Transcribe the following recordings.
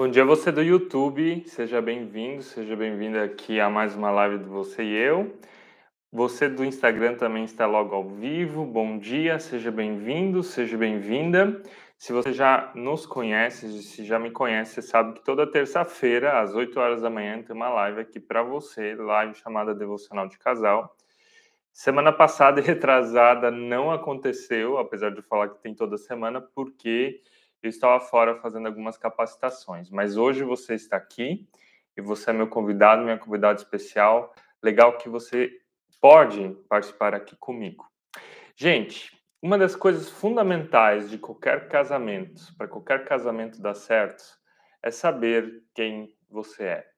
Bom dia, você do YouTube, seja bem-vindo, seja bem-vinda aqui a mais uma live de você e eu. Você do Instagram também está logo ao vivo. Bom dia, seja bem-vindo, seja bem-vinda. Se você já nos conhece, se já me conhece, você sabe que toda terça-feira, às 8 horas da manhã, tem uma live aqui para você, live chamada Devocional de Casal. Semana passada e retrasada não aconteceu, apesar de falar que tem toda semana, porque eu estava fora fazendo algumas capacitações. Mas hoje você está aqui e você é meu convidado, minha convidada especial. Legal que você pode participar aqui comigo. Gente, uma das coisas fundamentais de qualquer casamento, para qualquer casamento dar certo, é saber quem você é.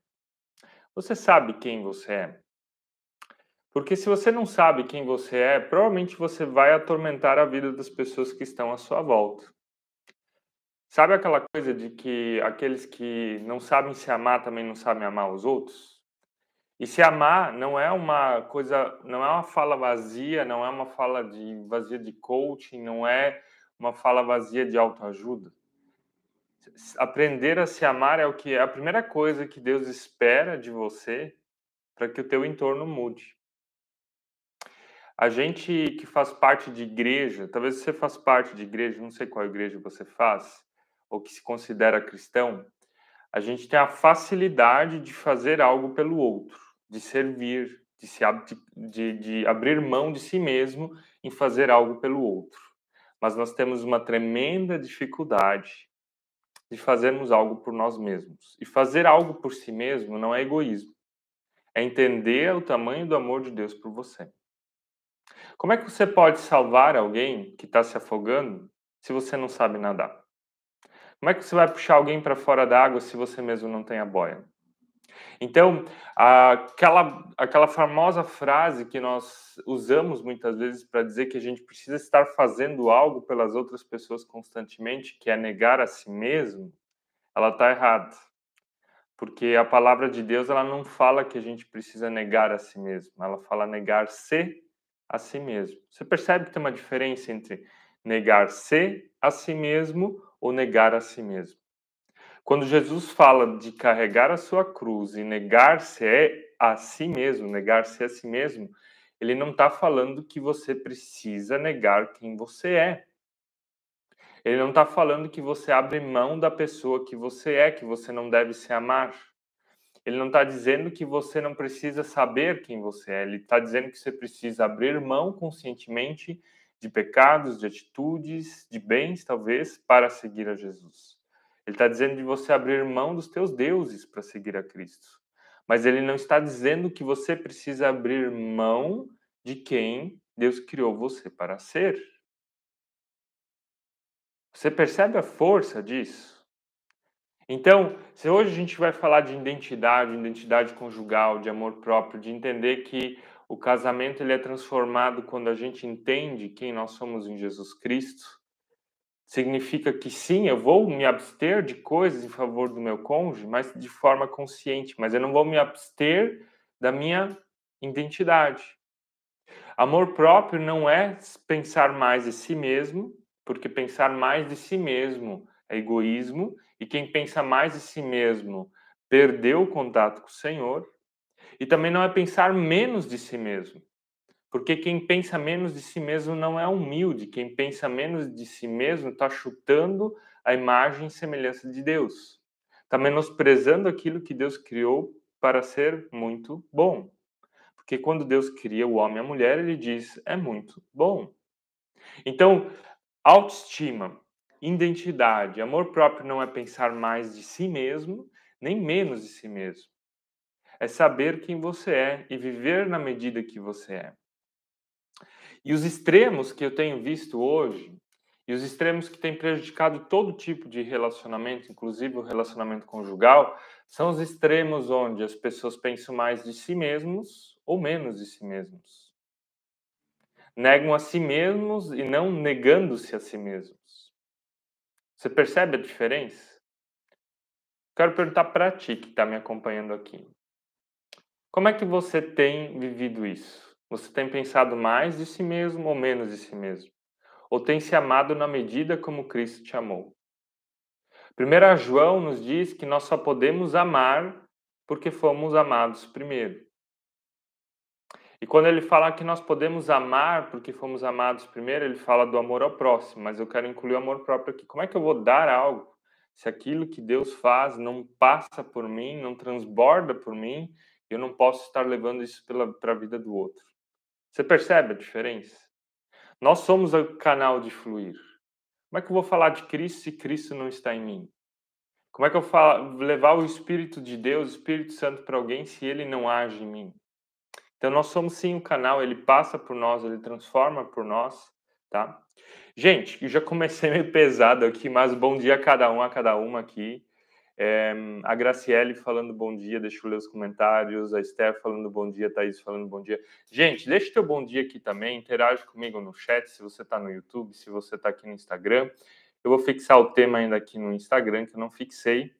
Você sabe quem você é? Porque se você não sabe quem você é, provavelmente você vai atormentar a vida das pessoas que estão à sua volta. Sabe aquela coisa de que aqueles que não sabem se amar também não sabem amar os outros? E se amar não é uma coisa, não é uma fala vazia, não é uma fala de vazia de coaching, não é uma fala vazia de autoajuda. Aprender a se amar é o que é a primeira coisa que Deus espera de você para que o teu entorno mude. A gente que faz parte de igreja, talvez você faça parte de igreja, não sei qual igreja você faz, ou que se considera cristão, a gente tem a facilidade de fazer algo pelo outro de servir, de, se, de, de abrir mão de si mesmo em fazer algo pelo outro. Mas nós temos uma tremenda dificuldade de fazermos algo por nós mesmos. E fazer algo por si mesmo não é egoísmo. É entender o tamanho do amor de Deus por você. Como é que você pode salvar alguém que está se afogando se você não sabe nadar? Como é que você vai puxar alguém para fora da água se você mesmo não tem a boia? Então, aquela, aquela famosa frase que nós usamos muitas vezes para dizer que a gente precisa estar fazendo algo pelas outras pessoas constantemente, que é negar a si mesmo, ela está errada. Porque a palavra de Deus ela não fala que a gente precisa negar a si mesmo, ela fala negar-se a si mesmo. Você percebe que tem uma diferença entre negar-se a si mesmo ou negar a si mesmo? Quando Jesus fala de carregar a sua cruz e negar-se a si mesmo, negar-se a si mesmo, ele não está falando que você precisa negar quem você é. Ele não está falando que você abre mão da pessoa que você é, que você não deve se amar. Ele não está dizendo que você não precisa saber quem você é. Ele está dizendo que você precisa abrir mão conscientemente de pecados, de atitudes, de bens, talvez, para seguir a Jesus. Ele está dizendo de você abrir mão dos teus deuses para seguir a Cristo. Mas ele não está dizendo que você precisa abrir mão de quem Deus criou você para ser. Você percebe a força disso? Então, se hoje a gente vai falar de identidade, identidade conjugal, de amor próprio, de entender que o casamento ele é transformado quando a gente entende quem nós somos em Jesus Cristo, significa que sim, eu vou me abster de coisas em favor do meu cônjuge, mas de forma consciente, mas eu não vou me abster da minha identidade. Amor próprio não é pensar mais de si mesmo, porque pensar mais de si mesmo é egoísmo, e quem pensa mais de si mesmo perdeu o contato com o Senhor, e também não é pensar menos de si mesmo, porque quem pensa menos de si mesmo não é humilde, quem pensa menos de si mesmo está chutando a imagem e semelhança de Deus. Está menosprezando aquilo que Deus criou para ser muito bom. Porque quando Deus cria o homem e a mulher, ele diz: é muito bom. Então, autoestima, identidade, amor próprio não é pensar mais de si mesmo, nem menos de si mesmo. É saber quem você é e viver na medida que você é. E os extremos que eu tenho visto hoje, e os extremos que têm prejudicado todo tipo de relacionamento, inclusive o relacionamento conjugal, são os extremos onde as pessoas pensam mais de si mesmos ou menos de si mesmos. Negam a si mesmos e não negando-se a si mesmos. Você percebe a diferença? Quero perguntar para ti que está me acompanhando aqui. Como é que você tem vivido isso? Você tem pensado mais de si mesmo ou menos de si mesmo? Ou tem se amado na medida como Cristo te amou? 1 João nos diz que nós só podemos amar porque fomos amados primeiro. E quando ele fala que nós podemos amar porque fomos amados primeiro, ele fala do amor ao próximo, mas eu quero incluir o amor próprio aqui. Como é que eu vou dar algo se aquilo que Deus faz não passa por mim, não transborda por mim, eu não posso estar levando isso para a vida do outro? Você percebe a diferença? Nós somos o canal de fluir. Como é que eu vou falar de Cristo se Cristo não está em mim? Como é que eu vou levar o Espírito de Deus, o Espírito Santo para alguém se ele não age em mim? Então nós somos sim o canal, ele passa por nós, ele transforma por nós, tá? Gente, eu já comecei meio pesado aqui, mas bom dia a cada um, a cada uma aqui. É, a Graciele falando bom dia, deixa eu ler os comentários. A Esther falando bom dia, Thaís falando bom dia. Gente, deixa teu bom dia aqui também, interage comigo no chat, se você está no YouTube, se você está aqui no Instagram. Eu vou fixar o tema ainda aqui no Instagram, que eu não fixei.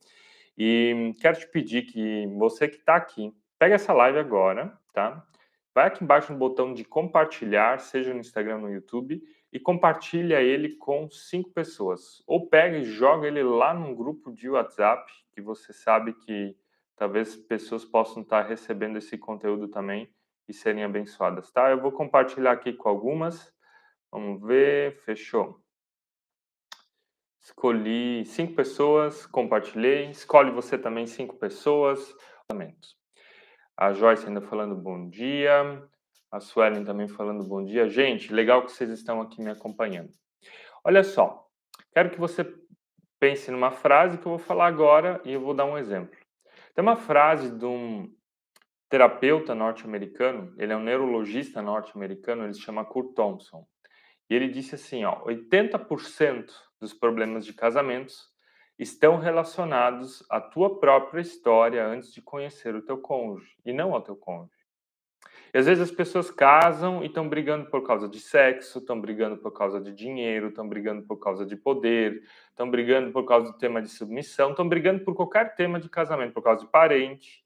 E quero te pedir que você que está aqui, pega essa live agora, tá? Vai aqui embaixo no botão de compartilhar, seja no Instagram no YouTube, e compartilha ele com cinco pessoas. Ou pega e joga ele lá num grupo de WhatsApp, que você sabe que talvez pessoas possam estar recebendo esse conteúdo também e serem abençoadas, tá? Eu vou compartilhar aqui com algumas. Vamos ver, fechou. Escolhi cinco pessoas, compartilhei. Escolhe você também cinco pessoas. A Joyce ainda falando bom dia. A Suelen também falando bom dia. Gente, legal que vocês estão aqui me acompanhando. Olha só, quero que você pense numa frase que eu vou falar agora e eu vou dar um exemplo. Tem uma frase de um terapeuta norte-americano, ele é um neurologista norte-americano, ele se chama Kurt Thompson. E ele disse assim, ó, 80% dos problemas de casamentos estão relacionados à tua própria história antes de conhecer o teu cônjuge e não ao teu cônjuge. E às vezes as pessoas casam e estão brigando por causa de sexo, estão brigando por causa de dinheiro, estão brigando por causa de poder, estão brigando por causa do tema de submissão, estão brigando por qualquer tema de casamento, por causa de parente.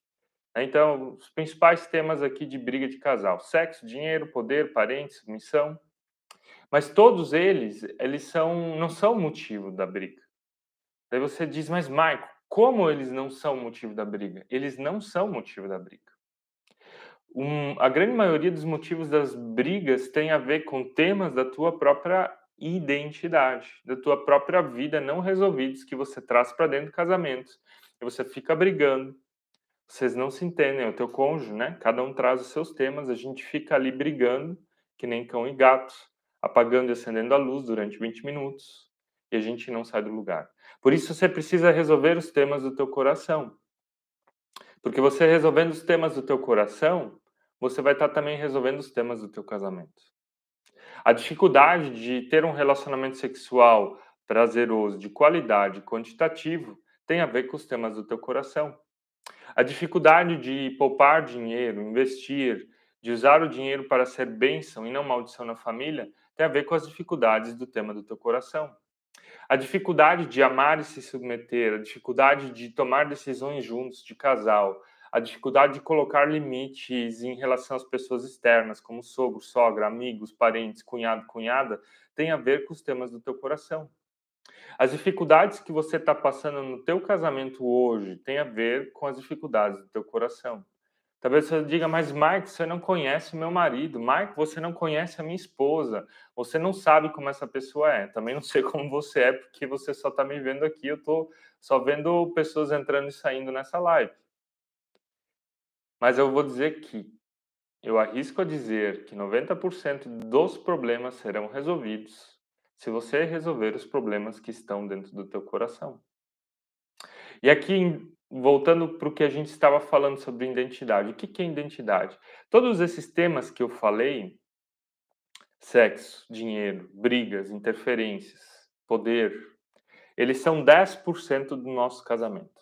Né? Então, os principais temas aqui de briga de casal: sexo, dinheiro, poder, parente, submissão. Mas todos eles, eles são, não são motivo da briga. Daí você diz, mas Marco, como eles não são motivo da briga? Eles não são motivo da briga. Um, a grande maioria dos motivos das brigas tem a ver com temas da tua própria identidade, da tua própria vida não resolvidos que você traz para dentro do casamento. E você fica brigando, vocês não se entendem, é o teu cônjuge, né? Cada um traz os seus temas, a gente fica ali brigando, que nem cão e gato, apagando e acendendo a luz durante 20 minutos, e a gente não sai do lugar. Por isso você precisa resolver os temas do teu coração. Porque você resolvendo os temas do teu coração, você vai estar também resolvendo os temas do teu casamento. A dificuldade de ter um relacionamento sexual prazeroso, de qualidade, quantitativo, tem a ver com os temas do teu coração. A dificuldade de poupar dinheiro, investir, de usar o dinheiro para ser bênção e não maldição na família, tem a ver com as dificuldades do tema do teu coração. A dificuldade de amar e se submeter, a dificuldade de tomar decisões juntos, de casal, a dificuldade de colocar limites em relação às pessoas externas, como sogro, sogra, amigos, parentes, cunhado, cunhada, tem a ver com os temas do teu coração. As dificuldades que você está passando no teu casamento hoje tem a ver com as dificuldades do teu coração. Talvez você diga, mas Mike, você não conhece meu marido. Mike, você não conhece a minha esposa. Você não sabe como essa pessoa é. Também não sei como você é, porque você só está me vendo aqui. Eu estou só vendo pessoas entrando e saindo nessa live. Mas eu vou dizer que eu arrisco a dizer que 90% dos problemas serão resolvidos se você resolver os problemas que estão dentro do teu coração. E aqui voltando para o que a gente estava falando sobre identidade. O que, que é identidade? Todos esses temas que eu falei, sexo, dinheiro, brigas, interferências, poder, eles são 10% do nosso casamento.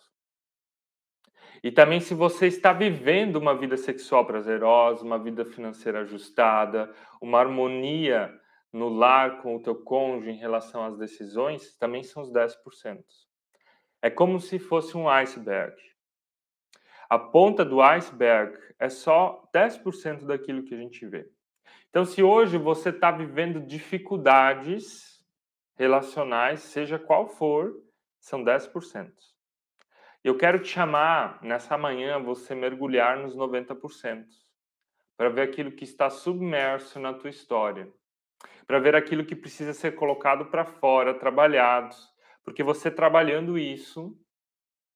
E também se você está vivendo uma vida sexual prazerosa, uma vida financeira ajustada, uma harmonia no lar com o teu cônjuge em relação às decisões, também são os 10%. É como se fosse um iceberg. A ponta do iceberg é só 10% daquilo que a gente vê. Então, se hoje você está vivendo dificuldades relacionais, seja qual for, são 10%. Eu quero te chamar nessa manhã você mergulhar nos 90%, para ver aquilo que está submerso na tua história, para ver aquilo que precisa ser colocado para fora, trabalhado, porque você trabalhando isso,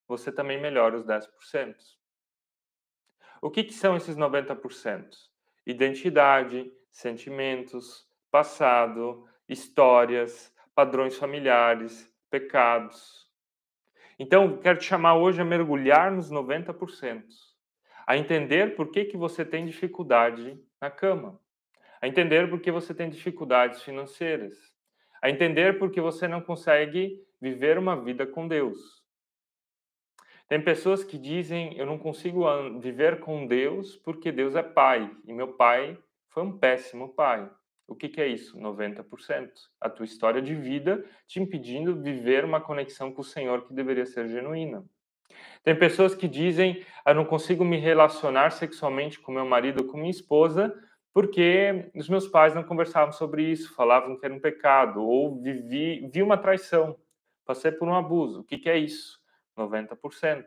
você também melhora os 10%. O que, que são esses 90%? Identidade, sentimentos, passado, histórias, padrões familiares, pecados. Então, quero te chamar hoje a mergulhar nos 90%, a entender por que, que você tem dificuldade na cama, a entender por que você tem dificuldades financeiras, a entender por que você não consegue viver uma vida com Deus. Tem pessoas que dizem: Eu não consigo viver com Deus porque Deus é pai e meu pai foi um péssimo pai. O que, que, é isso? 90%. A tua história de vida te impedindo de viver uma conexão com o Senhor que deveria ser genuína. Tem pessoas que dizem: Eu não consigo me relacionar sexualmente com meu marido ou com minha esposa porque os meus pais não conversavam sobre isso, falavam que era um pecado, ou vivi, vi uma traição, passei por um abuso. O que, que é isso? 90%.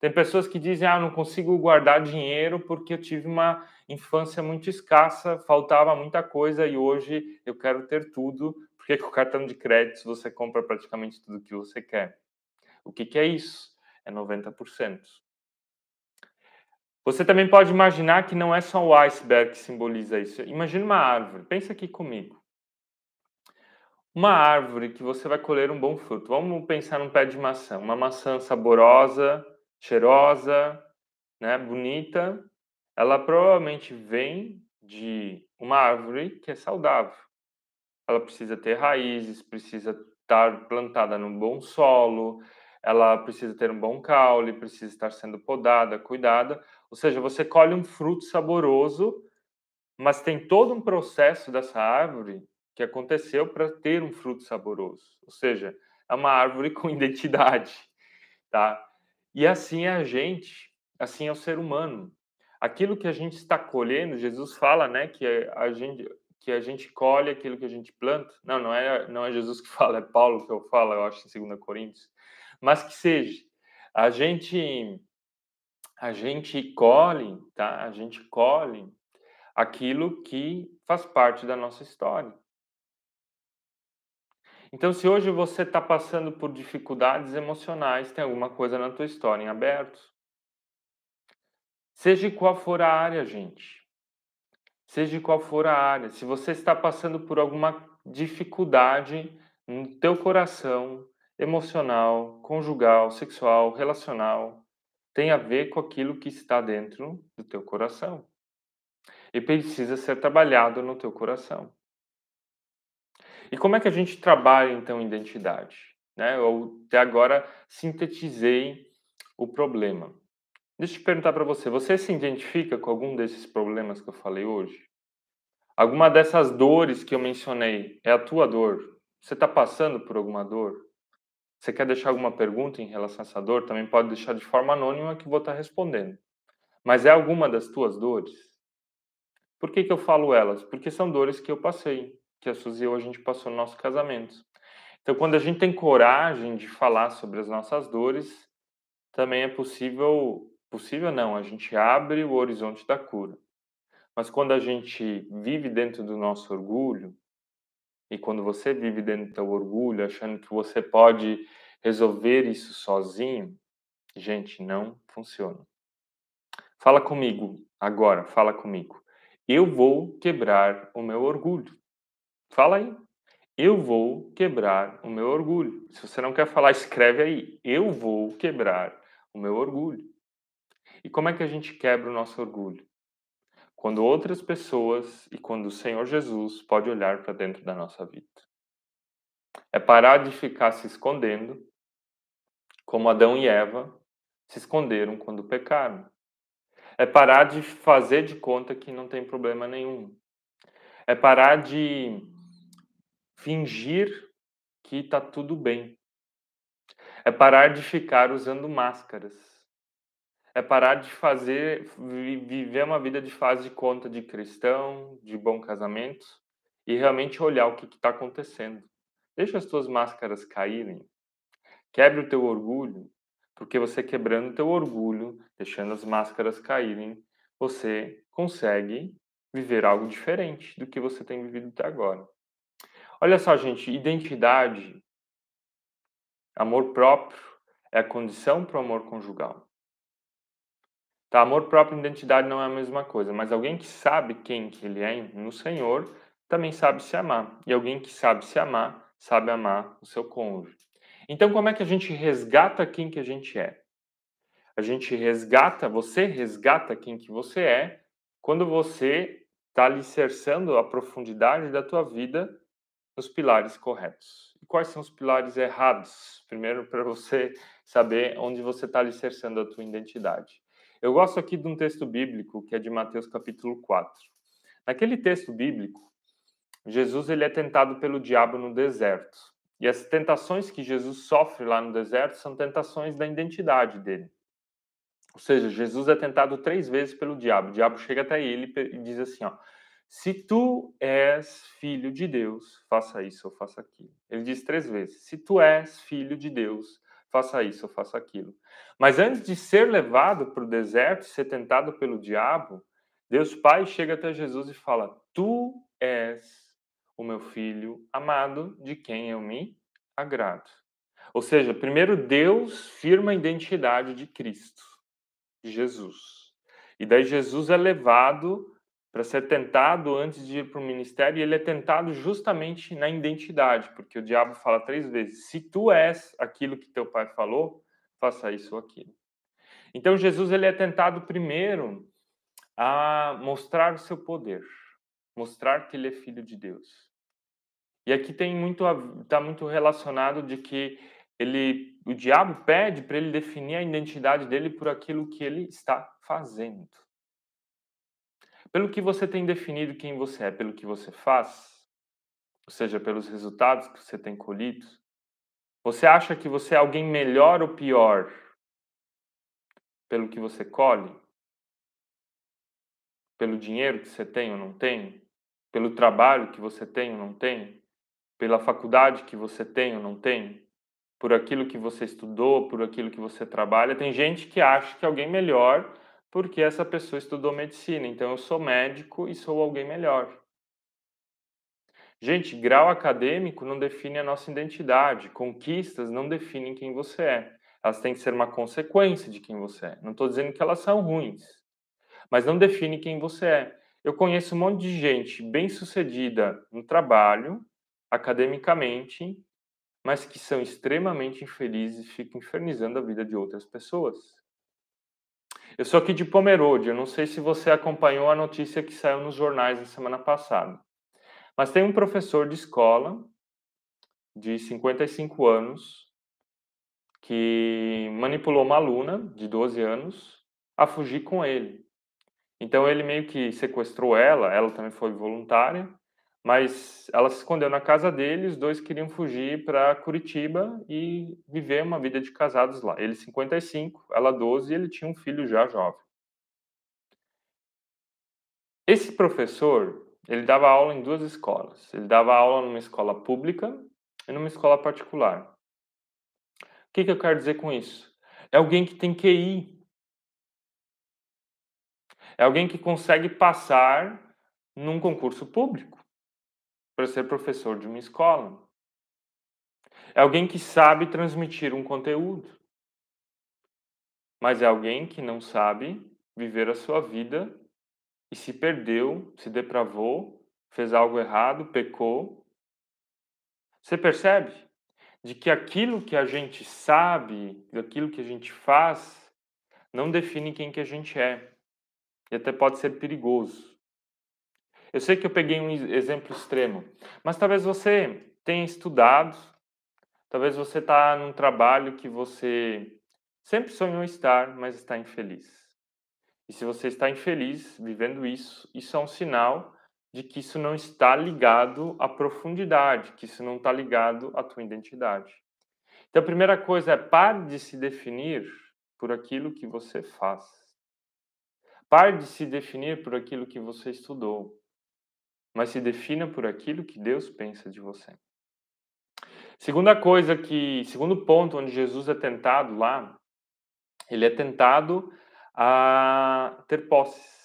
Tem pessoas que dizem: ah, não consigo guardar dinheiro porque eu tive uma infância muito escassa, faltava muita coisa e hoje eu quero ter tudo, porque com o cartão de crédito você compra praticamente tudo que você quer. O que, que é isso? É 90%. Você também pode imaginar que não é só o iceberg que simboliza isso. Imagina uma árvore. Pensa aqui comigo. Uma árvore que você vai colher um bom fruto. Vamos pensar num pé de maçã. Uma maçã saborosa, cheirosa, né, bonita. Ela provavelmente vem de uma árvore que é saudável. Ela precisa ter raízes, precisa estar plantada num bom solo, ela precisa ter um bom caule, precisa estar sendo podada, cuidada. Ou seja, você colhe um fruto saboroso, mas tem todo um processo dessa árvore que aconteceu para ter um fruto saboroso. Ou seja, é uma árvore com identidade, tá? E assim é a gente, assim é o ser humano. Aquilo que a gente está colhendo, Jesus fala, né, que a gente que a gente colhe aquilo que a gente planta. Não, não é não é Jesus que fala, é Paulo que eu falo, eu acho em 2 Coríntios. Mas que seja, a gente a gente colhe, tá? A gente colhe aquilo que faz parte da nossa história. Então, se hoje você está passando por dificuldades emocionais, tem alguma coisa na tua história em aberto. Seja qual for a área, gente. Seja qual for a área. Se você está passando por alguma dificuldade no teu coração, emocional, conjugal, sexual, relacional, tem a ver com aquilo que está dentro do teu coração. E precisa ser trabalhado no teu coração. E como é que a gente trabalha então identidade? Né? Eu até agora sintetizei o problema. Deixa eu perguntar para você: você se identifica com algum desses problemas que eu falei hoje? Alguma dessas dores que eu mencionei é a tua dor? Você está passando por alguma dor? Você quer deixar alguma pergunta em relação a essa dor? Também pode deixar de forma anônima que vou estar respondendo. Mas é alguma das tuas dores? Por que, que eu falo elas? Porque são dores que eu passei que a Suzy e eu a gente passou no nosso casamento. Então, quando a gente tem coragem de falar sobre as nossas dores, também é possível, possível não, a gente abre o horizonte da cura. Mas quando a gente vive dentro do nosso orgulho, e quando você vive dentro do teu orgulho, achando que você pode resolver isso sozinho, gente, não funciona. Fala comigo agora, fala comigo. Eu vou quebrar o meu orgulho. Fala aí. Eu vou quebrar o meu orgulho. Se você não quer falar, escreve aí. Eu vou quebrar o meu orgulho. E como é que a gente quebra o nosso orgulho? Quando outras pessoas e quando o Senhor Jesus pode olhar para dentro da nossa vida. É parar de ficar se escondendo, como Adão e Eva se esconderam quando pecaram. É parar de fazer de conta que não tem problema nenhum. É parar de fingir que está tudo bem. É parar de ficar usando máscaras. É parar de fazer, viver uma vida de fase de conta de cristão, de bom casamento e realmente olhar o que está acontecendo. Deixa as tuas máscaras caírem. Quebre o teu orgulho, porque você quebrando o teu orgulho, deixando as máscaras caírem, você consegue viver algo diferente do que você tem vivido até agora. Olha só, gente, identidade, amor próprio é a condição para o amor conjugal. Tá, amor próprio e identidade não é a mesma coisa, mas alguém que sabe quem que ele é no Senhor também sabe se amar. E alguém que sabe se amar, sabe amar o seu cônjuge. Então, como é que a gente resgata quem que a gente é? A gente resgata, você resgata quem que você é quando você está alicerçando a profundidade da tua vida nos pilares corretos. E quais são os pilares errados? Primeiro, para você saber onde você está alicerçando a tua identidade. Eu gosto aqui de um texto bíblico que é de Mateus capítulo 4. Naquele texto bíblico, Jesus ele é tentado pelo diabo no deserto. E as tentações que Jesus sofre lá no deserto são tentações da identidade dele. Ou seja, Jesus é tentado três vezes pelo diabo. O diabo chega até ele e diz assim: ó, se tu és filho de Deus, faça isso ou faça aquilo. Ele diz três vezes: se tu és filho de Deus, faça isso ou faça aquilo. Mas antes de ser levado para o deserto, ser tentado pelo diabo, Deus Pai chega até Jesus e fala: Tu és o meu filho amado, de quem eu me agrado. Ou seja, primeiro Deus firma a identidade de Cristo, de Jesus. E daí Jesus é levado para ser tentado antes de ir para o ministério, e ele é tentado justamente na identidade, porque o diabo fala três vezes: se tu és aquilo que teu pai falou, faça isso ou aquilo. Então Jesus ele é tentado primeiro a mostrar o seu poder, mostrar que ele é filho de Deus. E aqui tem muito está muito relacionado de que ele o diabo pede para ele definir a identidade dele por aquilo que ele está fazendo. Pelo que você tem definido quem você é, pelo que você faz, ou seja, pelos resultados que você tem colhido, você acha que você é alguém melhor ou pior pelo que você colhe? Pelo dinheiro que você tem ou não tem? Pelo trabalho que você tem ou não tem? pela faculdade que você tem ou não tem, por aquilo que você estudou, por aquilo que você trabalha. Tem gente que acha que é alguém melhor porque essa pessoa estudou medicina, então eu sou médico e sou alguém melhor. Gente, grau acadêmico não define a nossa identidade, conquistas não definem quem você é. Elas têm que ser uma consequência de quem você é. Não estou dizendo que elas são ruins, mas não define quem você é. Eu conheço um monte de gente bem-sucedida no trabalho, academicamente, mas que são extremamente infelizes e ficam infernizando a vida de outras pessoas. Eu sou aqui de Pomerode, eu não sei se você acompanhou a notícia que saiu nos jornais na semana passada, mas tem um professor de escola de 55 anos que manipulou uma aluna de 12 anos a fugir com ele. Então ele meio que sequestrou ela, ela também foi voluntária, mas ela se escondeu na casa dele, os dois queriam fugir para Curitiba e viver uma vida de casados lá. Ele 55, ela 12 e ele tinha um filho já jovem. Esse professor, ele dava aula em duas escolas. Ele dava aula numa escola pública e numa escola particular. O que, que eu quero dizer com isso? É alguém que tem QI. É alguém que consegue passar num concurso público para ser professor de uma escola. É alguém que sabe transmitir um conteúdo. Mas é alguém que não sabe viver a sua vida e se perdeu, se depravou, fez algo errado, pecou. Você percebe? De que aquilo que a gente sabe, aquilo que a gente faz, não define quem que a gente é. E até pode ser perigoso. Eu sei que eu peguei um exemplo extremo, mas talvez você tenha estudado, talvez você está num trabalho que você sempre sonhou estar, mas está infeliz. E se você está infeliz vivendo isso, isso é um sinal de que isso não está ligado à profundidade, que isso não está ligado à tua identidade. Então, a primeira coisa é pare de se definir por aquilo que você faz. Pare de se definir por aquilo que você estudou mas se defina por aquilo que Deus pensa de você. Segunda coisa que, segundo ponto onde Jesus é tentado lá, ele é tentado a ter posses.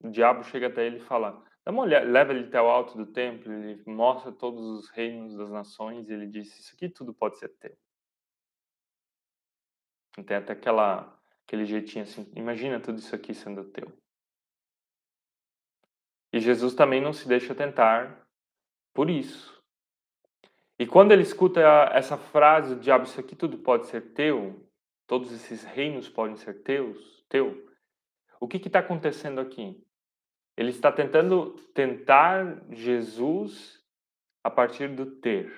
O diabo chega até ele e fala: Dá uma olhada, leva ele até o alto do templo, ele mostra todos os reinos das nações e ele diz: Isso aqui tudo pode ser teu. Tem até aquela, aquele jeitinho assim: Imagina tudo isso aqui sendo teu. E Jesus também não se deixa tentar por isso. E quando ele escuta essa frase, o diabo, isso aqui tudo pode ser teu, todos esses reinos podem ser teus, teu. O que está acontecendo aqui? Ele está tentando tentar Jesus a partir do ter.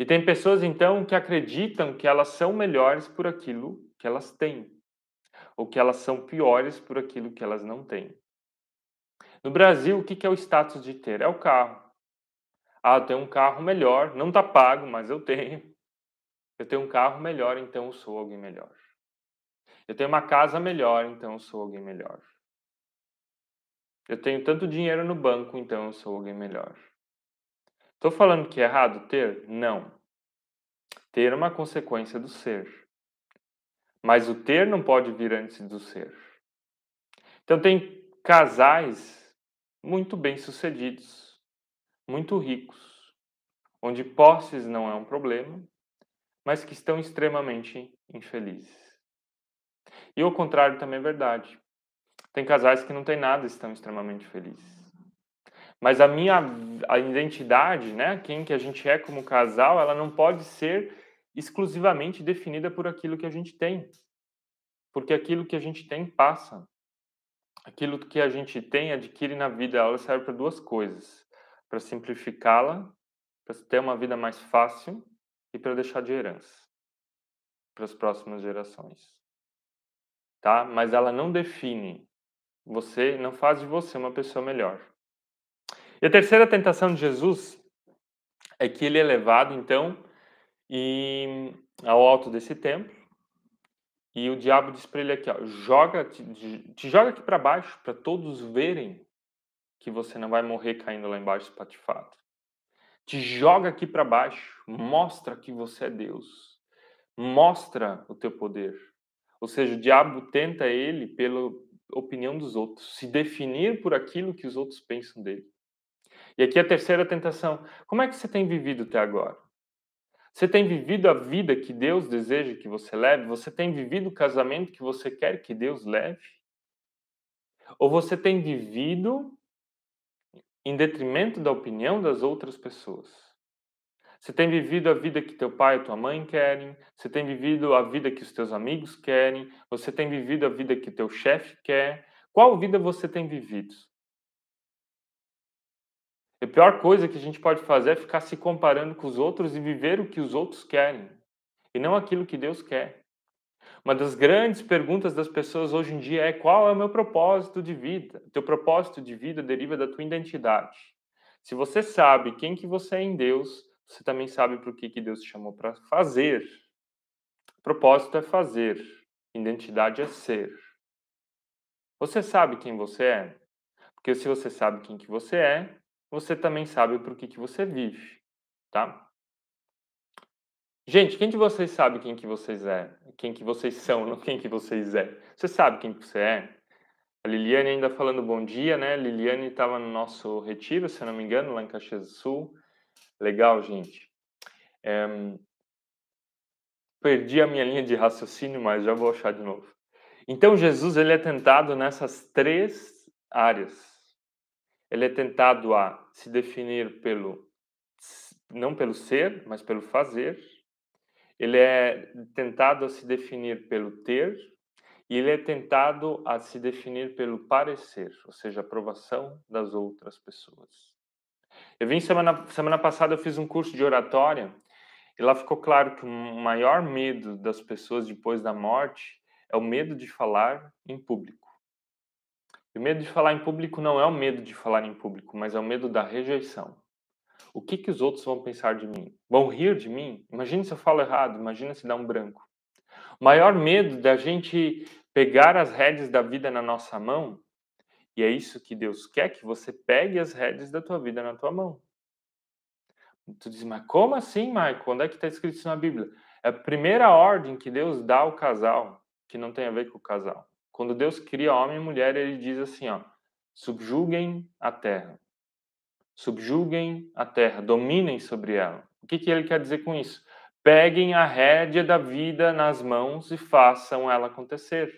E tem pessoas então que acreditam que elas são melhores por aquilo que elas têm, ou que elas são piores por aquilo que elas não têm. No Brasil, o que é o status de ter? É o carro. Ah, eu tenho um carro melhor, não está pago, mas eu tenho. Eu tenho um carro melhor, então eu sou alguém melhor. Eu tenho uma casa melhor, então eu sou alguém melhor. Eu tenho tanto dinheiro no banco, então eu sou alguém melhor. Estou falando que é errado ter? Não. Ter é uma consequência do ser. Mas o ter não pode vir antes do ser. Então tem casais muito bem-sucedidos muito ricos, onde posses não é um problema, mas que estão extremamente infelizes. E o contrário também é verdade. Tem casais que não têm nada e estão extremamente felizes. Mas a minha a identidade, né, quem que a gente é como casal, ela não pode ser exclusivamente definida por aquilo que a gente tem. Porque aquilo que a gente tem passa. Aquilo que a gente tem adquire na vida, ela serve para duas coisas para simplificá-la, para ter uma vida mais fácil e para deixar de herança para as próximas gerações. Tá? Mas ela não define você, não faz de você uma pessoa melhor. E a terceira tentação de Jesus é que ele é levado então e ao alto desse templo e o diabo diz para ele aqui, ó, joga, te, te joga aqui para baixo para todos verem que você não vai morrer caindo lá embaixo espatifado. Te joga aqui para baixo, mostra que você é Deus. Mostra o teu poder. Ou seja, o diabo tenta ele pela opinião dos outros, se definir por aquilo que os outros pensam dele. E aqui a terceira tentação. Como é que você tem vivido até agora? Você tem vivido a vida que Deus deseja que você leve? Você tem vivido o casamento que você quer que Deus leve? Ou você tem vivido em detrimento da opinião das outras pessoas. Você tem vivido a vida que teu pai e tua mãe querem, você tem vivido a vida que os teus amigos querem, você tem vivido a vida que teu chefe quer. Qual vida você tem vivido? A pior coisa que a gente pode fazer é ficar se comparando com os outros e viver o que os outros querem, e não aquilo que Deus quer. Uma das grandes perguntas das pessoas hoje em dia é qual é o meu propósito de vida? O teu propósito de vida deriva da tua identidade. Se você sabe quem que você é em Deus, você também sabe o que, que Deus te chamou para fazer. Propósito é fazer, identidade é ser. Você sabe quem você é? Porque se você sabe quem que você é, você também sabe o que, que você vive, tá? Gente, quem de vocês sabe quem que vocês é? Quem que vocês são, não quem que vocês é? Você sabe quem que você é? A Liliane ainda falando bom dia, né? Liliane estava no nosso retiro, se não me engano, lá em Caxias do Sul. Legal, gente. É... Perdi a minha linha de raciocínio, mas já vou achar de novo. Então, Jesus ele é tentado nessas três áreas. Ele é tentado a se definir pelo não pelo ser, mas pelo fazer ele é tentado a se definir pelo ter e ele é tentado a se definir pelo parecer, ou seja, aprovação das outras pessoas. Eu vim semana, semana passada, eu fiz um curso de oratória e lá ficou claro que o maior medo das pessoas depois da morte é o medo de falar em público. E o medo de falar em público não é o medo de falar em público, mas é o medo da rejeição. O que, que os outros vão pensar de mim? Vão rir de mim? Imagina se eu falo errado, imagina se dá um branco. O maior medo da gente pegar as rédeas da vida na nossa mão, e é isso que Deus quer, que você pegue as rédeas da tua vida na tua mão. Tu diz, mas como assim, Michael? Onde é que está escrito isso na Bíblia? É a primeira ordem que Deus dá ao casal, que não tem a ver com o casal. Quando Deus cria homem e mulher, ele diz assim, ó, subjuguem a terra. Subjuguem a terra, dominem sobre ela. O que, que ele quer dizer com isso? Peguem a rédea da vida nas mãos e façam ela acontecer.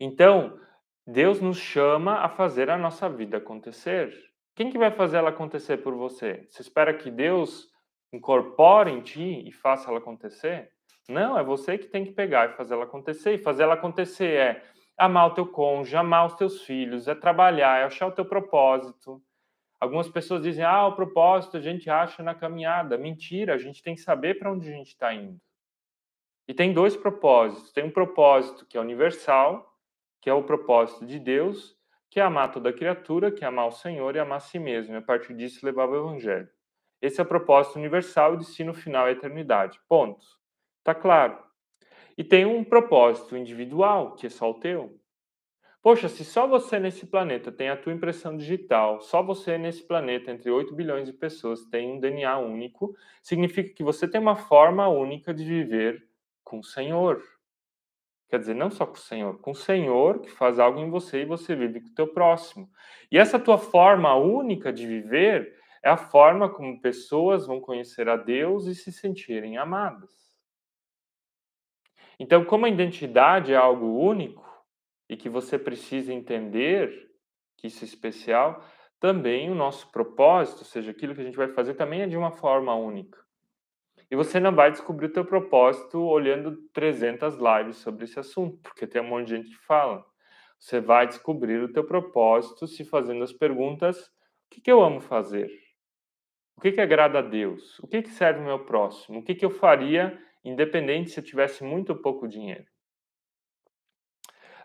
Então, Deus nos chama a fazer a nossa vida acontecer. Quem que vai fazer ela acontecer por você? Você espera que Deus incorpore em ti e faça ela acontecer? Não, é você que tem que pegar e fazer ela acontecer. E fazer ela acontecer é amar o teu cônjuge, amar os teus filhos, é trabalhar, é achar o teu propósito. Algumas pessoas dizem, ah, o propósito a gente acha na caminhada. Mentira, a gente tem que saber para onde a gente está indo. E tem dois propósitos. Tem um propósito que é universal, que é o propósito de Deus, que é amar toda criatura, que é amar o Senhor e amar a si mesmo. E a partir disso levar o Evangelho. Esse é o propósito universal e o destino final é a eternidade. Ponto. Tá claro. E tem um propósito individual, que é só o teu. Poxa, se só você nesse planeta tem a tua impressão digital, só você nesse planeta, entre 8 bilhões de pessoas, tem um DNA único, significa que você tem uma forma única de viver com o Senhor. Quer dizer, não só com o Senhor, com o Senhor que faz algo em você e você vive com o teu próximo. E essa tua forma única de viver é a forma como pessoas vão conhecer a Deus e se sentirem amadas. Então, como a identidade é algo único e que você precisa entender que isso é especial, também o nosso propósito, ou seja, aquilo que a gente vai fazer, também é de uma forma única. E você não vai descobrir o teu propósito olhando 300 lives sobre esse assunto, porque tem um monte de gente que fala. Você vai descobrir o teu propósito se fazendo as perguntas: o que, que eu amo fazer? O que, que agrada a Deus? O que, que serve o meu próximo? O que, que eu faria independente se eu tivesse muito ou pouco dinheiro.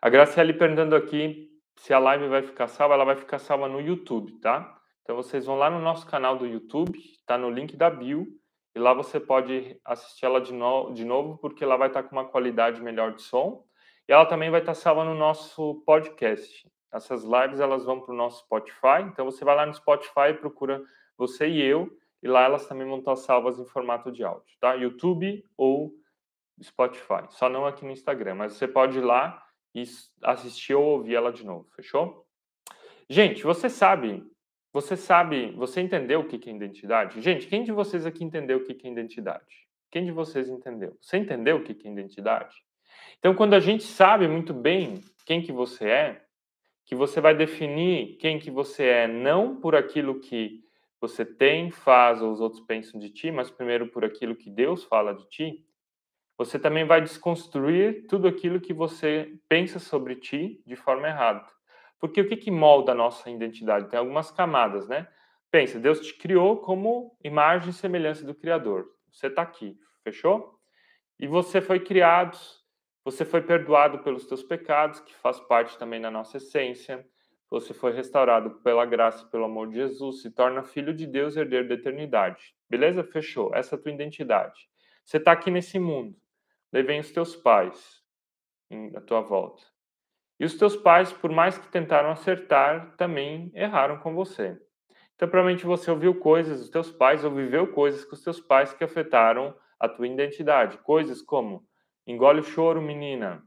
A Graciele perguntando aqui se a live vai ficar salva, ela vai ficar salva no YouTube, tá? Então vocês vão lá no nosso canal do YouTube, tá no link da bio, e lá você pode assistir ela de, no, de novo, porque ela vai estar com uma qualidade melhor de som. E ela também vai estar salva no nosso podcast. Essas lives elas vão para o nosso Spotify, então você vai lá no Spotify e procura você e eu, e lá elas também vão estar salvas em formato de áudio, tá? YouTube ou Spotify, só não aqui no Instagram, mas você pode ir lá e assistir ou ouvir ela de novo, fechou? Gente, você sabe, você sabe, você entendeu o que é identidade? Gente, quem de vocês aqui entendeu o que é identidade? Quem de vocês entendeu? Você entendeu o que é identidade? Então, quando a gente sabe muito bem quem que você é, que você vai definir quem que você é não por aquilo que você tem, faz ou os outros pensam de ti, mas primeiro por aquilo que Deus fala de ti, você também vai desconstruir tudo aquilo que você pensa sobre ti de forma errada. Porque o que, que molda a nossa identidade? Tem algumas camadas, né? Pensa, Deus te criou como imagem e semelhança do Criador. Você está aqui, fechou? E você foi criado, você foi perdoado pelos teus pecados, que faz parte também da nossa essência você foi restaurado pela graça e pelo amor de Jesus, se torna filho de Deus e herdeiro da eternidade. Beleza? Fechou. Essa é a tua identidade. Você está aqui nesse mundo. Daí vem os teus pais à tua volta. E os teus pais, por mais que tentaram acertar, também erraram com você. Então, provavelmente você ouviu coisas dos teus pais ou viveu coisas com os teus pais que afetaram a tua identidade. Coisas como engole o choro, menina.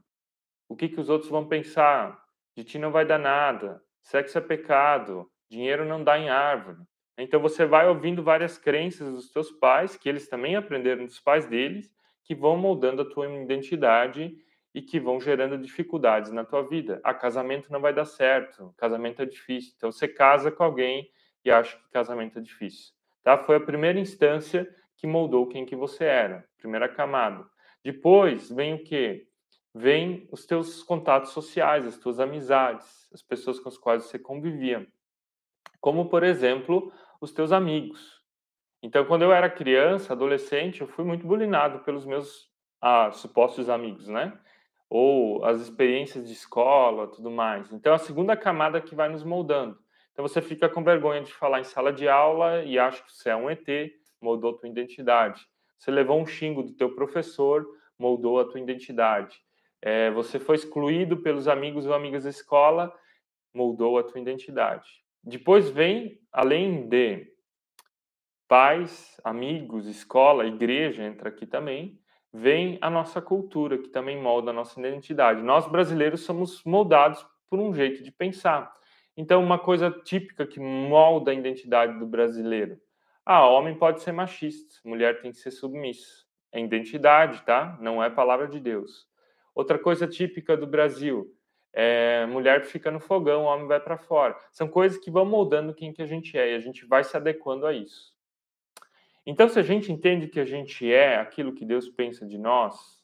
O que, que os outros vão pensar? De ti não vai dar nada sexo é pecado, dinheiro não dá em árvore. Então você vai ouvindo várias crenças dos teus pais, que eles também aprenderam dos pais deles, que vão moldando a tua identidade e que vão gerando dificuldades na tua vida. Ah, casamento não vai dar certo, casamento é difícil. Então você casa com alguém e acha que casamento é difícil. Tá? Foi a primeira instância que moldou quem que você era, primeira camada. Depois vem o quê? Vem os teus contatos sociais, as tuas amizades as pessoas com as quais você convivia, como por exemplo os teus amigos. Então, quando eu era criança, adolescente, eu fui muito bulinado pelos meus ah, supostos amigos, né? Ou as experiências de escola, tudo mais. Então, a segunda camada que vai nos moldando. Então, você fica com vergonha de falar em sala de aula e acha que você é um ET, moldou tua identidade. Você levou um xingo do teu professor, moldou a tua identidade. É, você foi excluído pelos amigos ou amigas da escola moldou a tua identidade. Depois vem, além de pais, amigos, escola, igreja entra aqui também, vem a nossa cultura, que também molda a nossa identidade. Nós brasileiros somos moldados por um jeito de pensar. Então, uma coisa típica que molda a identidade do brasileiro. Ah, homem pode ser machista, mulher tem que ser submissa. É identidade, tá? Não é palavra de Deus. Outra coisa típica do Brasil é mulher fica no fogão, homem vai para fora. São coisas que vão moldando quem que a gente é e a gente vai se adequando a isso. Então, se a gente entende que a gente é aquilo que Deus pensa de nós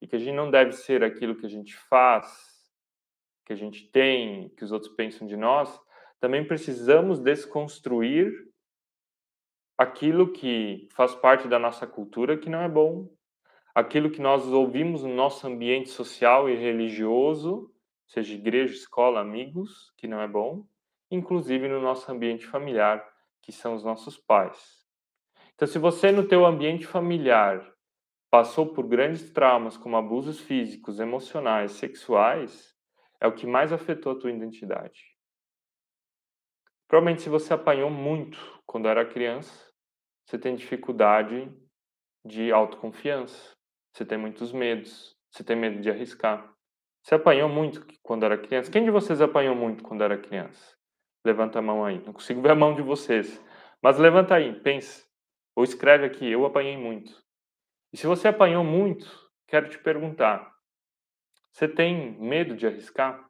e que a gente não deve ser aquilo que a gente faz, que a gente tem, que os outros pensam de nós, também precisamos desconstruir aquilo que faz parte da nossa cultura que não é bom, aquilo que nós ouvimos no nosso ambiente social e religioso, seja igreja, escola, amigos, que não é bom, inclusive no nosso ambiente familiar, que são os nossos pais. Então, se você no teu ambiente familiar passou por grandes traumas como abusos físicos, emocionais, sexuais, é o que mais afetou a tua identidade. Provavelmente se você apanhou muito quando era criança, você tem dificuldade de autoconfiança, você tem muitos medos, você tem medo de arriscar. Você apanhou muito quando era criança? Quem de vocês apanhou muito quando era criança? Levanta a mão aí. Não consigo ver a mão de vocês. Mas levanta aí, pense. Ou escreve aqui, eu apanhei muito. E se você apanhou muito, quero te perguntar: você tem medo de arriscar?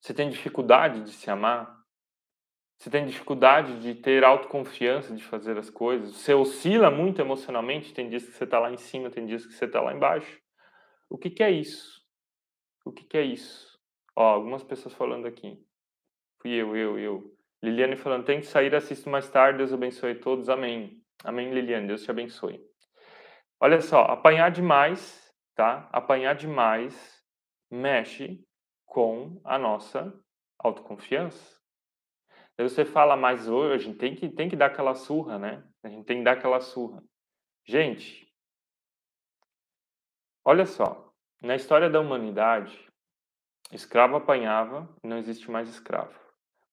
Você tem dificuldade de se amar? Você tem dificuldade de ter autoconfiança de fazer as coisas? Você oscila muito emocionalmente? Tem dias que você está lá em cima, tem dias que você está lá embaixo. O que, que é isso? O que, que é isso? Ó, algumas pessoas falando aqui. Fui eu, eu, eu. Liliane falando, tem que sair, assisto mais tarde, Deus abençoe todos, amém. Amém, Liliane, Deus te abençoe. Olha só, apanhar demais, tá? Apanhar demais mexe com a nossa autoconfiança. Aí você fala, mas hoje tem que, tem que dar aquela surra, né? A gente tem que dar aquela surra. Gente, olha só, na história da humanidade, escravo apanhava e não existe mais escravo.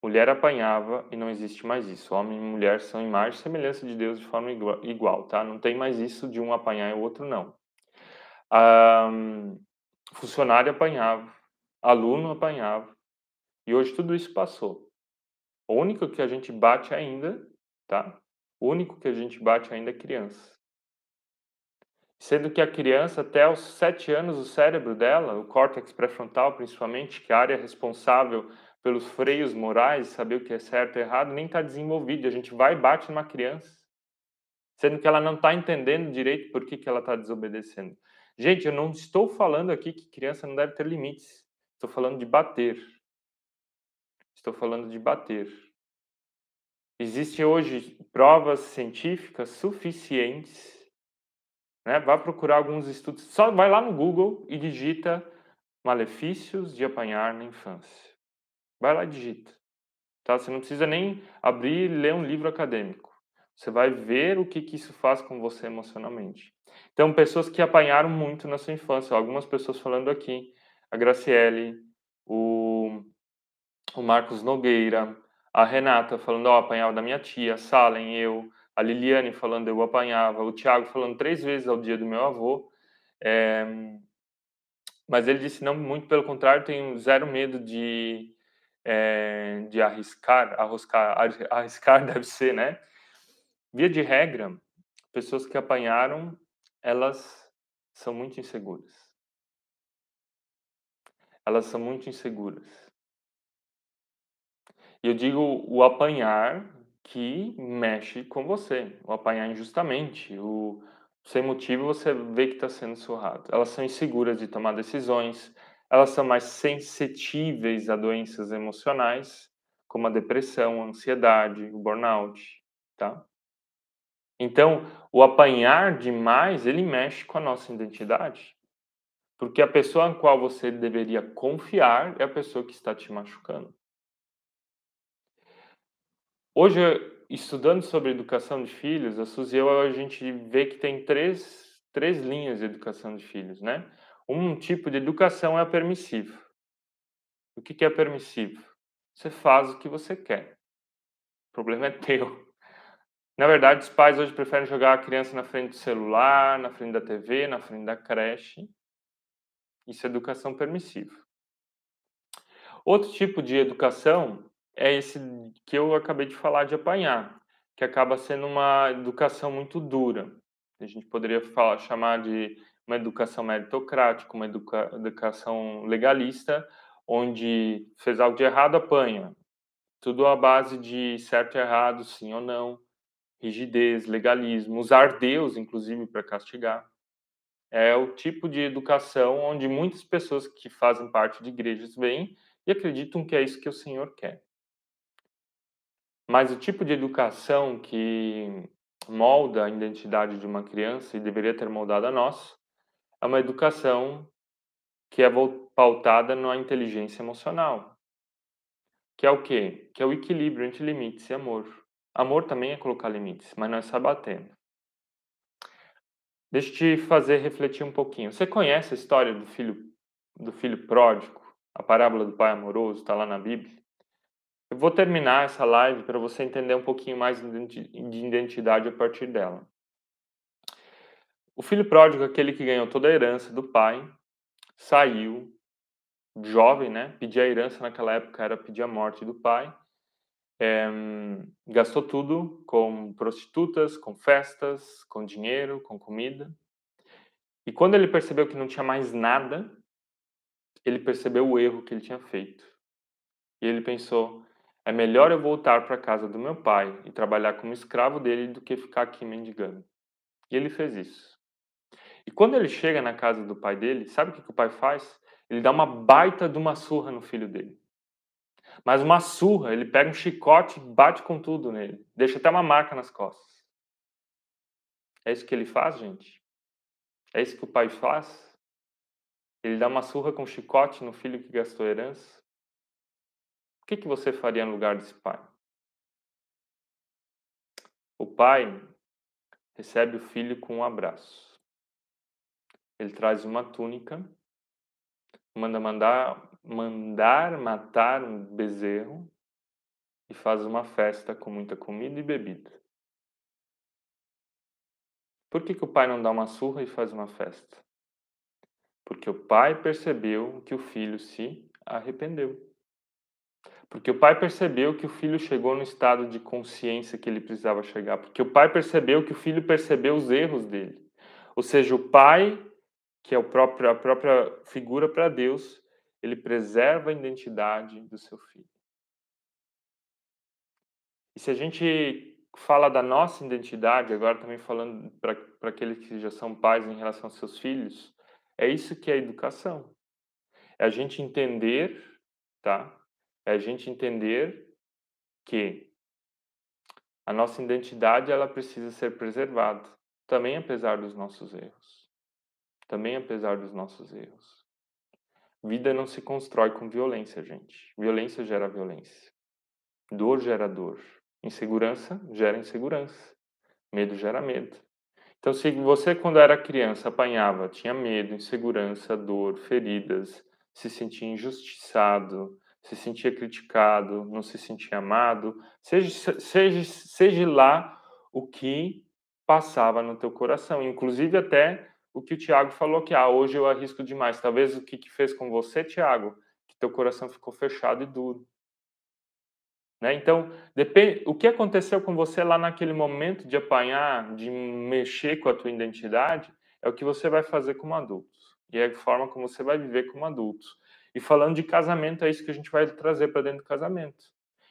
Mulher apanhava e não existe mais isso. Homem e mulher são imagem e semelhança de Deus de forma igual, tá? Não tem mais isso de um apanhar e o outro não. Um, funcionário apanhava, aluno apanhava, e hoje tudo isso passou. O único que a gente bate ainda, tá? O único que a gente bate ainda é criança. Sendo que a criança, até os sete anos, o cérebro dela, o córtex pré-frontal principalmente, que é a área responsável pelos freios morais, saber o que é certo e errado, nem está desenvolvido. A gente vai e bate numa criança, sendo que ela não está entendendo direito por que, que ela está desobedecendo. Gente, eu não estou falando aqui que criança não deve ter limites. Estou falando de bater. Estou falando de bater. Existem hoje provas científicas suficientes. Né? Vá procurar alguns estudos. Só vai lá no Google e digita malefícios de apanhar na infância. Vai lá e digita. Tá? Você não precisa nem abrir e ler um livro acadêmico. Você vai ver o que, que isso faz com você emocionalmente. Então, pessoas que apanharam muito na sua infância, algumas pessoas falando aqui, a Graciele, o, o Marcos Nogueira, a Renata falando, ó, oh, apanhava da minha tia, a Salen, eu, a Liliane falando, eu apanhava, o Tiago falando três vezes ao dia do meu avô. É, mas ele disse, não, muito pelo contrário, tenho zero medo de é, de arriscar, arroscar, arriscar deve ser, né? Via de regra, pessoas que apanharam, elas são muito inseguras. Elas são muito inseguras. E eu digo o apanhar que mexe com você, o apanhar injustamente, o sem motivo você vê que está sendo surrado. Elas são inseguras de tomar decisões, elas são mais sensitíveis a doenças emocionais, como a depressão, a ansiedade, o burnout, tá? Então, o apanhar demais, ele mexe com a nossa identidade. Porque a pessoa em qual você deveria confiar é a pessoa que está te machucando. Hoje, estudando sobre educação de filhos, a Suzy eu, a gente vê que tem três, três linhas de educação de filhos, né? Um tipo de educação é a permissiva. O que é permissivo? Você faz o que você quer. O problema é teu. Na verdade, os pais hoje preferem jogar a criança na frente do celular, na frente da TV, na frente da creche. Isso é educação permissiva. Outro tipo de educação é esse que eu acabei de falar de apanhar, que acaba sendo uma educação muito dura. A gente poderia falar, chamar de uma educação meritocrática, uma educa educação legalista, onde fez algo de errado, apanha. Tudo à base de certo e errado, sim ou não, rigidez, legalismo, usar Deus, inclusive, para castigar. É o tipo de educação onde muitas pessoas que fazem parte de igrejas vêm e acreditam que é isso que o Senhor quer. Mas o tipo de educação que molda a identidade de uma criança e deveria ter moldado a nós é uma educação que é pautada na inteligência emocional. Que é o quê? Que é o equilíbrio entre limites e amor. Amor também é colocar limites, mas não é batendo. Deixa eu te fazer refletir um pouquinho. Você conhece a história do filho do filho pródigo? A parábola do pai amoroso está lá na Bíblia. Eu vou terminar essa live para você entender um pouquinho mais de identidade a partir dela. O filho pródigo, aquele que ganhou toda a herança do pai, saiu, jovem, né? Pedir a herança naquela época era pedir a morte do pai. É, gastou tudo com prostitutas, com festas, com dinheiro, com comida. E quando ele percebeu que não tinha mais nada, ele percebeu o erro que ele tinha feito. E ele pensou: é melhor eu voltar para a casa do meu pai e trabalhar como escravo dele do que ficar aqui mendigando. E ele fez isso. E quando ele chega na casa do pai dele, sabe o que, que o pai faz? Ele dá uma baita de uma surra no filho dele. Mas uma surra, ele pega um chicote e bate com tudo nele. Deixa até uma marca nas costas. É isso que ele faz, gente? É isso que o pai faz? Ele dá uma surra com chicote no filho que gastou herança. O que, que você faria no lugar desse pai? O pai recebe o filho com um abraço. Ele traz uma túnica, manda mandar, mandar matar um bezerro e faz uma festa com muita comida e bebida. Por que, que o pai não dá uma surra e faz uma festa? Porque o pai percebeu que o filho se arrependeu. Porque o pai percebeu que o filho chegou no estado de consciência que ele precisava chegar. Porque o pai percebeu que o filho percebeu os erros dele. Ou seja, o pai, que é o próprio, a própria figura para Deus, ele preserva a identidade do seu filho. E se a gente fala da nossa identidade, agora também falando para aqueles que já são pais em relação aos seus filhos, é isso que é educação. É a gente entender, tá? É a gente entender que a nossa identidade ela precisa ser preservada, também apesar dos nossos erros. Também apesar dos nossos erros. Vida não se constrói com violência, gente. Violência gera violência. Dor gera dor. Insegurança gera insegurança. Medo gera medo. Então, se você, quando era criança, apanhava, tinha medo, insegurança, dor, feridas, se sentia injustiçado, se sentia criticado, não se sentia amado, seja, seja, seja lá o que passava no teu coração. Inclusive até o que o Tiago falou que ah, hoje eu arrisco demais. Talvez o que, que fez com você, Tiago, que teu coração ficou fechado e duro. Né? Então, depende, o que aconteceu com você lá naquele momento de apanhar, de mexer com a tua identidade, é o que você vai fazer como adulto. E é a forma como você vai viver como adulto. E falando de casamento, é isso que a gente vai trazer para dentro do casamento.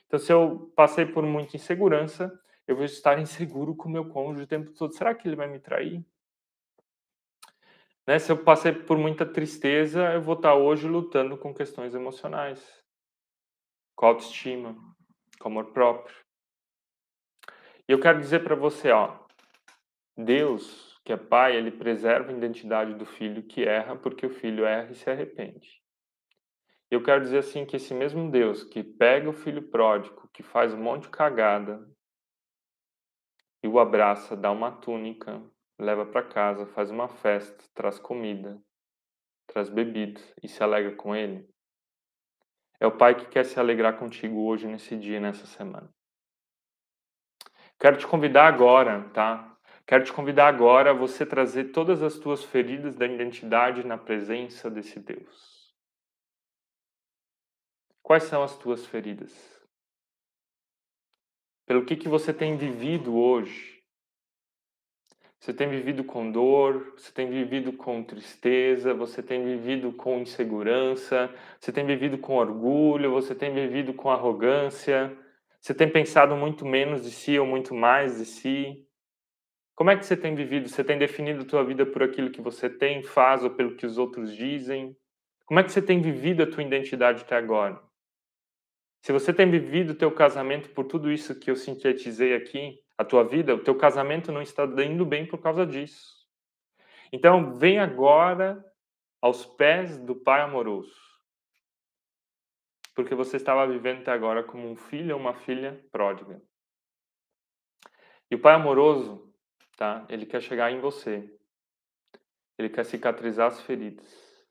Então, se eu passei por muita insegurança, eu vou estar inseguro com o meu cônjuge o tempo todo. Será que ele vai me trair? Né? Se eu passei por muita tristeza, eu vou estar hoje lutando com questões emocionais, com autoestima, com amor próprio. E eu quero dizer para você, ó, Deus, que é pai, ele preserva a identidade do filho que erra, porque o filho erra e se arrepende. Eu quero dizer assim que esse mesmo Deus que pega o filho pródigo, que faz um monte de cagada e o abraça, dá uma túnica, leva para casa, faz uma festa, traz comida, traz bebida e se alegra com ele, é o Pai que quer se alegrar contigo hoje, nesse dia, nessa semana. Quero te convidar agora, tá? Quero te convidar agora a você trazer todas as tuas feridas da identidade na presença desse Deus. Quais são as tuas feridas? Pelo que que você tem vivido hoje? Você tem vivido com dor, você tem vivido com tristeza, você tem vivido com insegurança, você tem vivido com orgulho, você tem vivido com arrogância, você tem pensado muito menos de si ou muito mais de si? Como é que você tem vivido? Você tem definido a tua vida por aquilo que você tem, faz ou pelo que os outros dizem? Como é que você tem vivido a tua identidade até agora? Se você tem vivido o teu casamento por tudo isso que eu sintetizei aqui, a tua vida, o teu casamento não está indo bem por causa disso. Então, vem agora aos pés do Pai amoroso porque você estava vivendo até agora como um filho ou uma filha pródiga. E o Pai amoroso, tá? Ele quer chegar em você. Ele quer cicatrizar as feridas.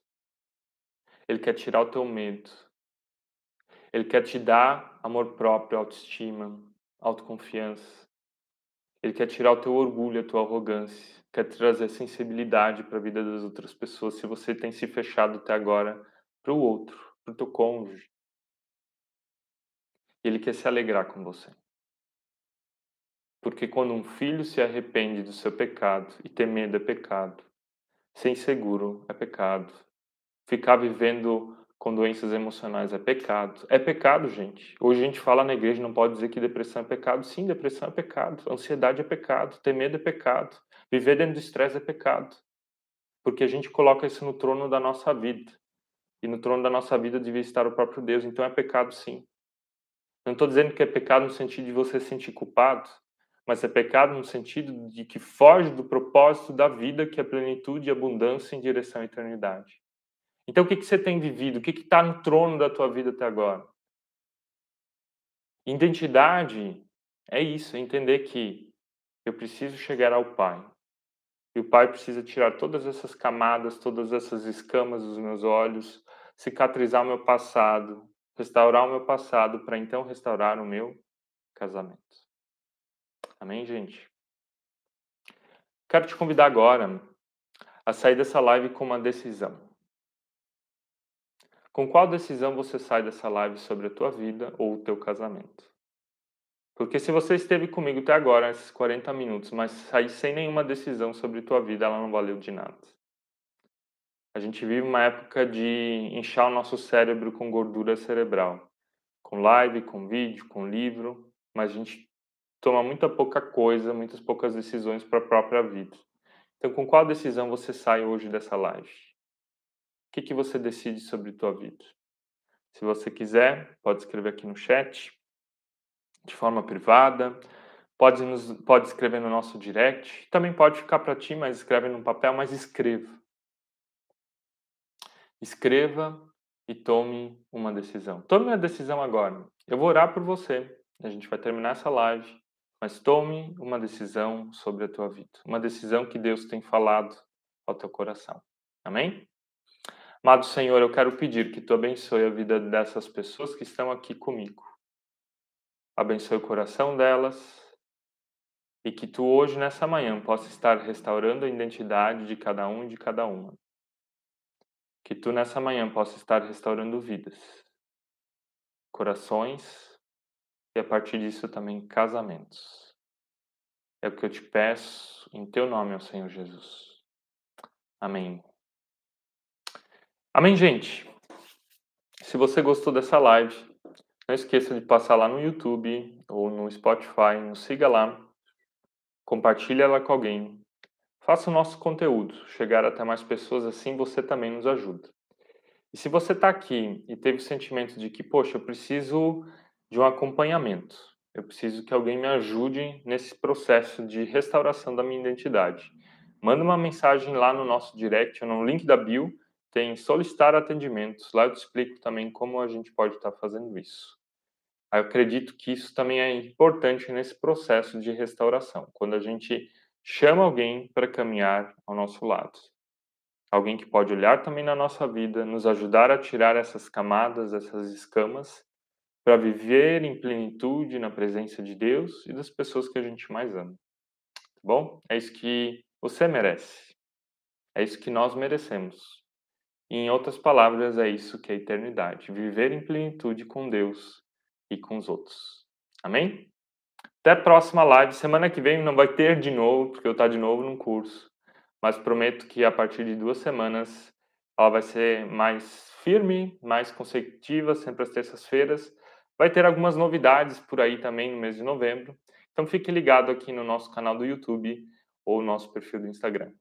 Ele quer tirar o teu medo. Ele quer te dar amor próprio, autoestima, autoconfiança. Ele quer tirar o teu orgulho, a tua arrogância. Quer trazer sensibilidade para a vida das outras pessoas se você tem se fechado até agora para o outro, para o teu cônjuge, ele quer se alegrar com você. Porque quando um filho se arrepende do seu pecado e ter medo é pecado, ser inseguro é pecado, ficar vivendo com doenças emocionais é pecado. É pecado, gente. Hoje a gente fala na igreja, não pode dizer que depressão é pecado. Sim, depressão é pecado. Ansiedade é pecado. Ter medo é pecado. Viver dentro do estresse é pecado. Porque a gente coloca isso no trono da nossa vida. E no trono da nossa vida devia estar o próprio Deus. Então é pecado, sim. Não estou dizendo que é pecado no sentido de você se sentir culpado, mas é pecado no sentido de que foge do propósito da vida, que é plenitude e abundância em direção à eternidade. Então, o que, que você tem vivido? O que está no trono da tua vida até agora? Identidade é isso, é entender que eu preciso chegar ao Pai. E o Pai precisa tirar todas essas camadas, todas essas escamas dos meus olhos, cicatrizar o meu passado, restaurar o meu passado para então restaurar o meu casamento. Amém, gente? Quero te convidar agora a sair dessa live com uma decisão. Com qual decisão você sai dessa live sobre a tua vida ou o teu casamento? Porque se você esteve comigo até agora, esses 40 minutos, mas sair sem nenhuma decisão sobre tua vida, ela não valeu de nada. A gente vive uma época de inchar o nosso cérebro com gordura cerebral, com live, com vídeo, com livro, mas a gente toma muita pouca coisa, muitas poucas decisões para a própria vida. Então, com qual decisão você sai hoje dessa live? O que, que você decide sobre tua vida? Se você quiser, pode escrever aqui no chat, de forma privada, pode, nos, pode escrever no nosso direct, também pode ficar para ti, mas escreve no papel, mas escreva. Escreva e tome uma decisão. Tome uma decisão agora. Eu vou orar por você. A gente vai terminar essa live, mas tome uma decisão sobre a tua vida. Uma decisão que Deus tem falado ao teu coração. Amém? Amado Senhor, eu quero pedir que tu abençoe a vida dessas pessoas que estão aqui comigo. Abençoe o coração delas e que tu hoje, nessa manhã, possa estar restaurando a identidade de cada um e de cada uma. Que tu nessa manhã possa estar restaurando vidas, corações e a partir disso também casamentos. É o que eu te peço em teu nome, ó Senhor Jesus. Amém. Amém, gente. Se você gostou dessa live, não esqueça de passar lá no YouTube ou no Spotify, nos siga lá, compartilhe ela com alguém, Faça o nosso conteúdo. Chegar até mais pessoas, assim você também nos ajuda. E se você está aqui e teve o sentimento de que, poxa, eu preciso de um acompanhamento, eu preciso que alguém me ajude nesse processo de restauração da minha identidade, manda uma mensagem lá no nosso direct, no link da bio, tem solicitar atendimentos. Lá eu te explico também como a gente pode estar tá fazendo isso. Eu acredito que isso também é importante nesse processo de restauração. Quando a gente chama alguém para caminhar ao nosso lado. Alguém que pode olhar também na nossa vida, nos ajudar a tirar essas camadas, essas escamas, para viver em plenitude na presença de Deus e das pessoas que a gente mais ama. Tá bom? É isso que você merece. É isso que nós merecemos. Em outras palavras, é isso que é eternidade: viver em plenitude com Deus e com os outros. Amém? Até a próxima live. Semana que vem não vai ter de novo, porque eu estou de novo num curso. Mas prometo que a partir de duas semanas ela vai ser mais firme, mais consecutiva, sempre às terças-feiras. Vai ter algumas novidades por aí também no mês de novembro. Então fique ligado aqui no nosso canal do YouTube ou no nosso perfil do Instagram.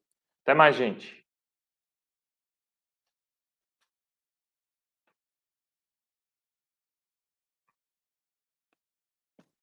Até mais, gente!